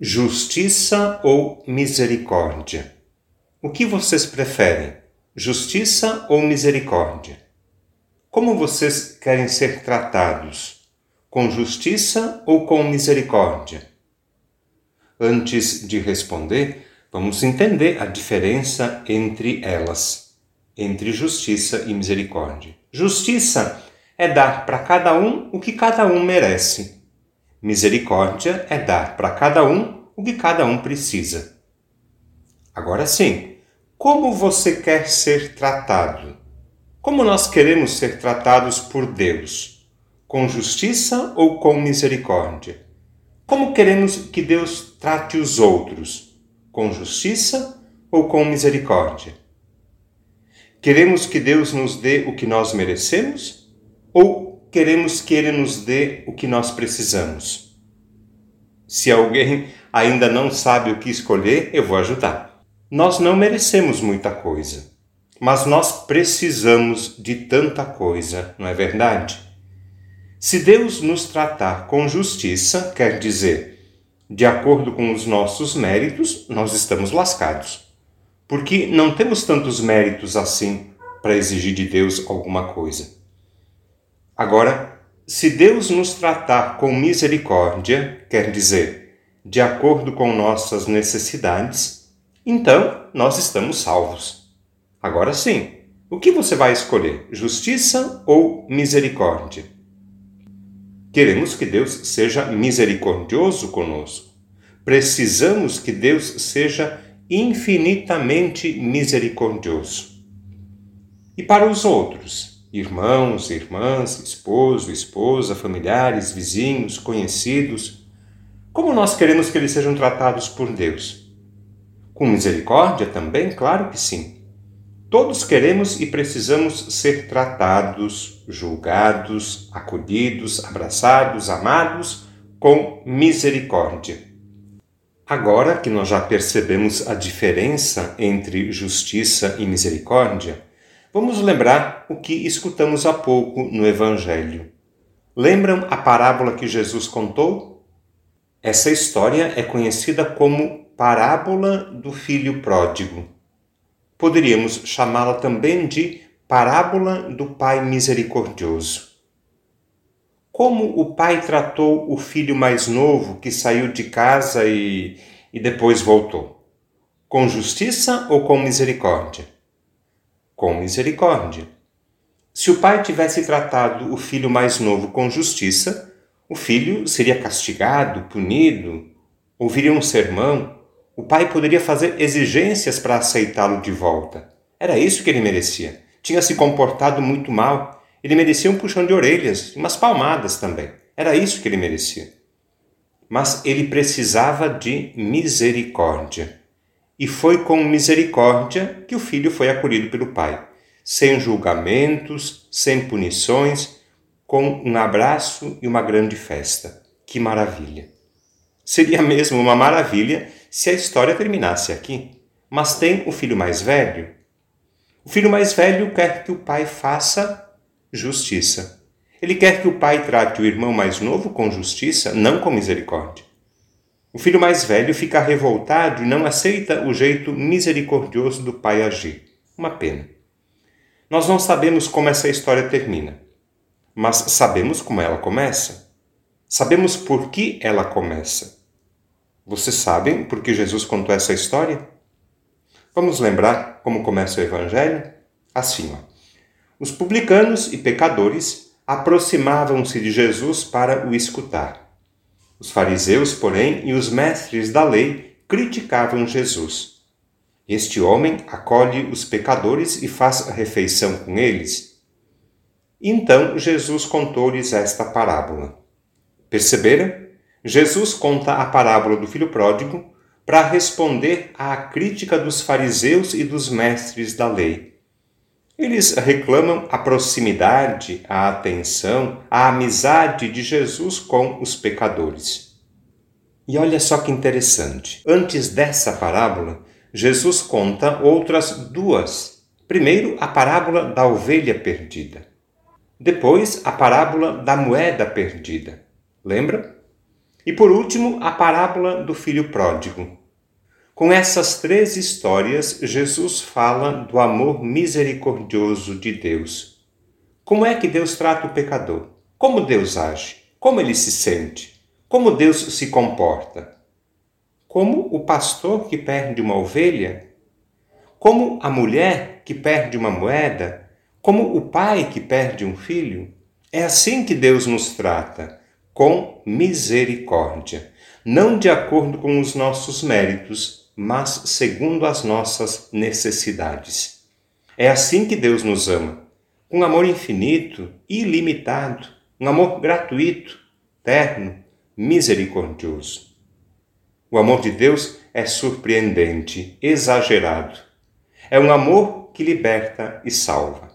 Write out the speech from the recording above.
Justiça ou misericórdia? O que vocês preferem? Justiça ou misericórdia? Como vocês querem ser tratados? Com justiça ou com misericórdia? Antes de responder, vamos entender a diferença entre elas, entre justiça e misericórdia. Justiça é dar para cada um o que cada um merece. Misericórdia é dar para cada um o que cada um precisa. Agora sim, como você quer ser tratado? Como nós queremos ser tratados por Deus? Com justiça ou com misericórdia? Como queremos que Deus trate os outros? Com justiça ou com misericórdia? Queremos que Deus nos dê o que nós merecemos ou queremos que Ele nos dê o que nós precisamos. Se alguém ainda não sabe o que escolher, eu vou ajudar. Nós não merecemos muita coisa, mas nós precisamos de tanta coisa, não é verdade? Se Deus nos tratar com justiça, quer dizer, de acordo com os nossos méritos, nós estamos lascados. Porque não temos tantos méritos assim para exigir de Deus alguma coisa. Agora, se Deus nos tratar com misericórdia, quer dizer, de acordo com nossas necessidades, então nós estamos salvos. Agora sim, o que você vai escolher, justiça ou misericórdia? Queremos que Deus seja misericordioso conosco. Precisamos que Deus seja infinitamente misericordioso. E para os outros, irmãos, irmãs, esposo, esposa, familiares, vizinhos, conhecidos, como nós queremos que eles sejam tratados por Deus? Com misericórdia também? Claro que sim. Todos queremos e precisamos ser tratados, julgados, acolhidos, abraçados, amados com misericórdia. Agora que nós já percebemos a diferença entre justiça e misericórdia, Vamos lembrar o que escutamos há pouco no Evangelho. Lembram a parábola que Jesus contou? Essa história é conhecida como parábola do filho pródigo. Poderíamos chamá-la também de parábola do pai misericordioso. Como o pai tratou o filho mais novo que saiu de casa e, e depois voltou? Com justiça ou com misericórdia? Com misericórdia. Se o pai tivesse tratado o filho mais novo com justiça, o filho seria castigado, punido, ouviria um sermão, o pai poderia fazer exigências para aceitá-lo de volta. Era isso que ele merecia. Tinha se comportado muito mal. Ele merecia um puxão de orelhas, umas palmadas também. Era isso que ele merecia. Mas ele precisava de misericórdia. E foi com misericórdia que o filho foi acolhido pelo pai, sem julgamentos, sem punições, com um abraço e uma grande festa. Que maravilha! Seria mesmo uma maravilha se a história terminasse aqui. Mas tem o filho mais velho. O filho mais velho quer que o pai faça justiça. Ele quer que o pai trate o irmão mais novo com justiça, não com misericórdia. O filho mais velho fica revoltado e não aceita o jeito misericordioso do pai agir. Uma pena. Nós não sabemos como essa história termina, mas sabemos como ela começa. Sabemos por que ela começa. Vocês sabem por que Jesus contou essa história? Vamos lembrar como começa o Evangelho? Assim, ó. Os publicanos e pecadores aproximavam-se de Jesus para o escutar. Os fariseus, porém, e os mestres da lei criticavam Jesus. Este homem acolhe os pecadores e faz refeição com eles. Então Jesus contou-lhes esta parábola. Perceberam? Jesus conta a parábola do filho pródigo para responder à crítica dos fariseus e dos mestres da lei. Eles reclamam a proximidade, a atenção, a amizade de Jesus com os pecadores. E olha só que interessante. Antes dessa parábola, Jesus conta outras duas. Primeiro, a parábola da ovelha perdida. Depois, a parábola da moeda perdida. Lembra? E por último, a parábola do filho pródigo. Com essas três histórias, Jesus fala do amor misericordioso de Deus. Como é que Deus trata o pecador? Como Deus age? Como ele se sente? Como Deus se comporta? Como o pastor que perde uma ovelha? Como a mulher que perde uma moeda? Como o pai que perde um filho? É assim que Deus nos trata, com misericórdia, não de acordo com os nossos méritos, mas segundo as nossas necessidades. É assim que Deus nos ama, com um amor infinito, ilimitado, um amor gratuito, terno, misericordioso. O amor de Deus é surpreendente, exagerado. É um amor que liberta e salva.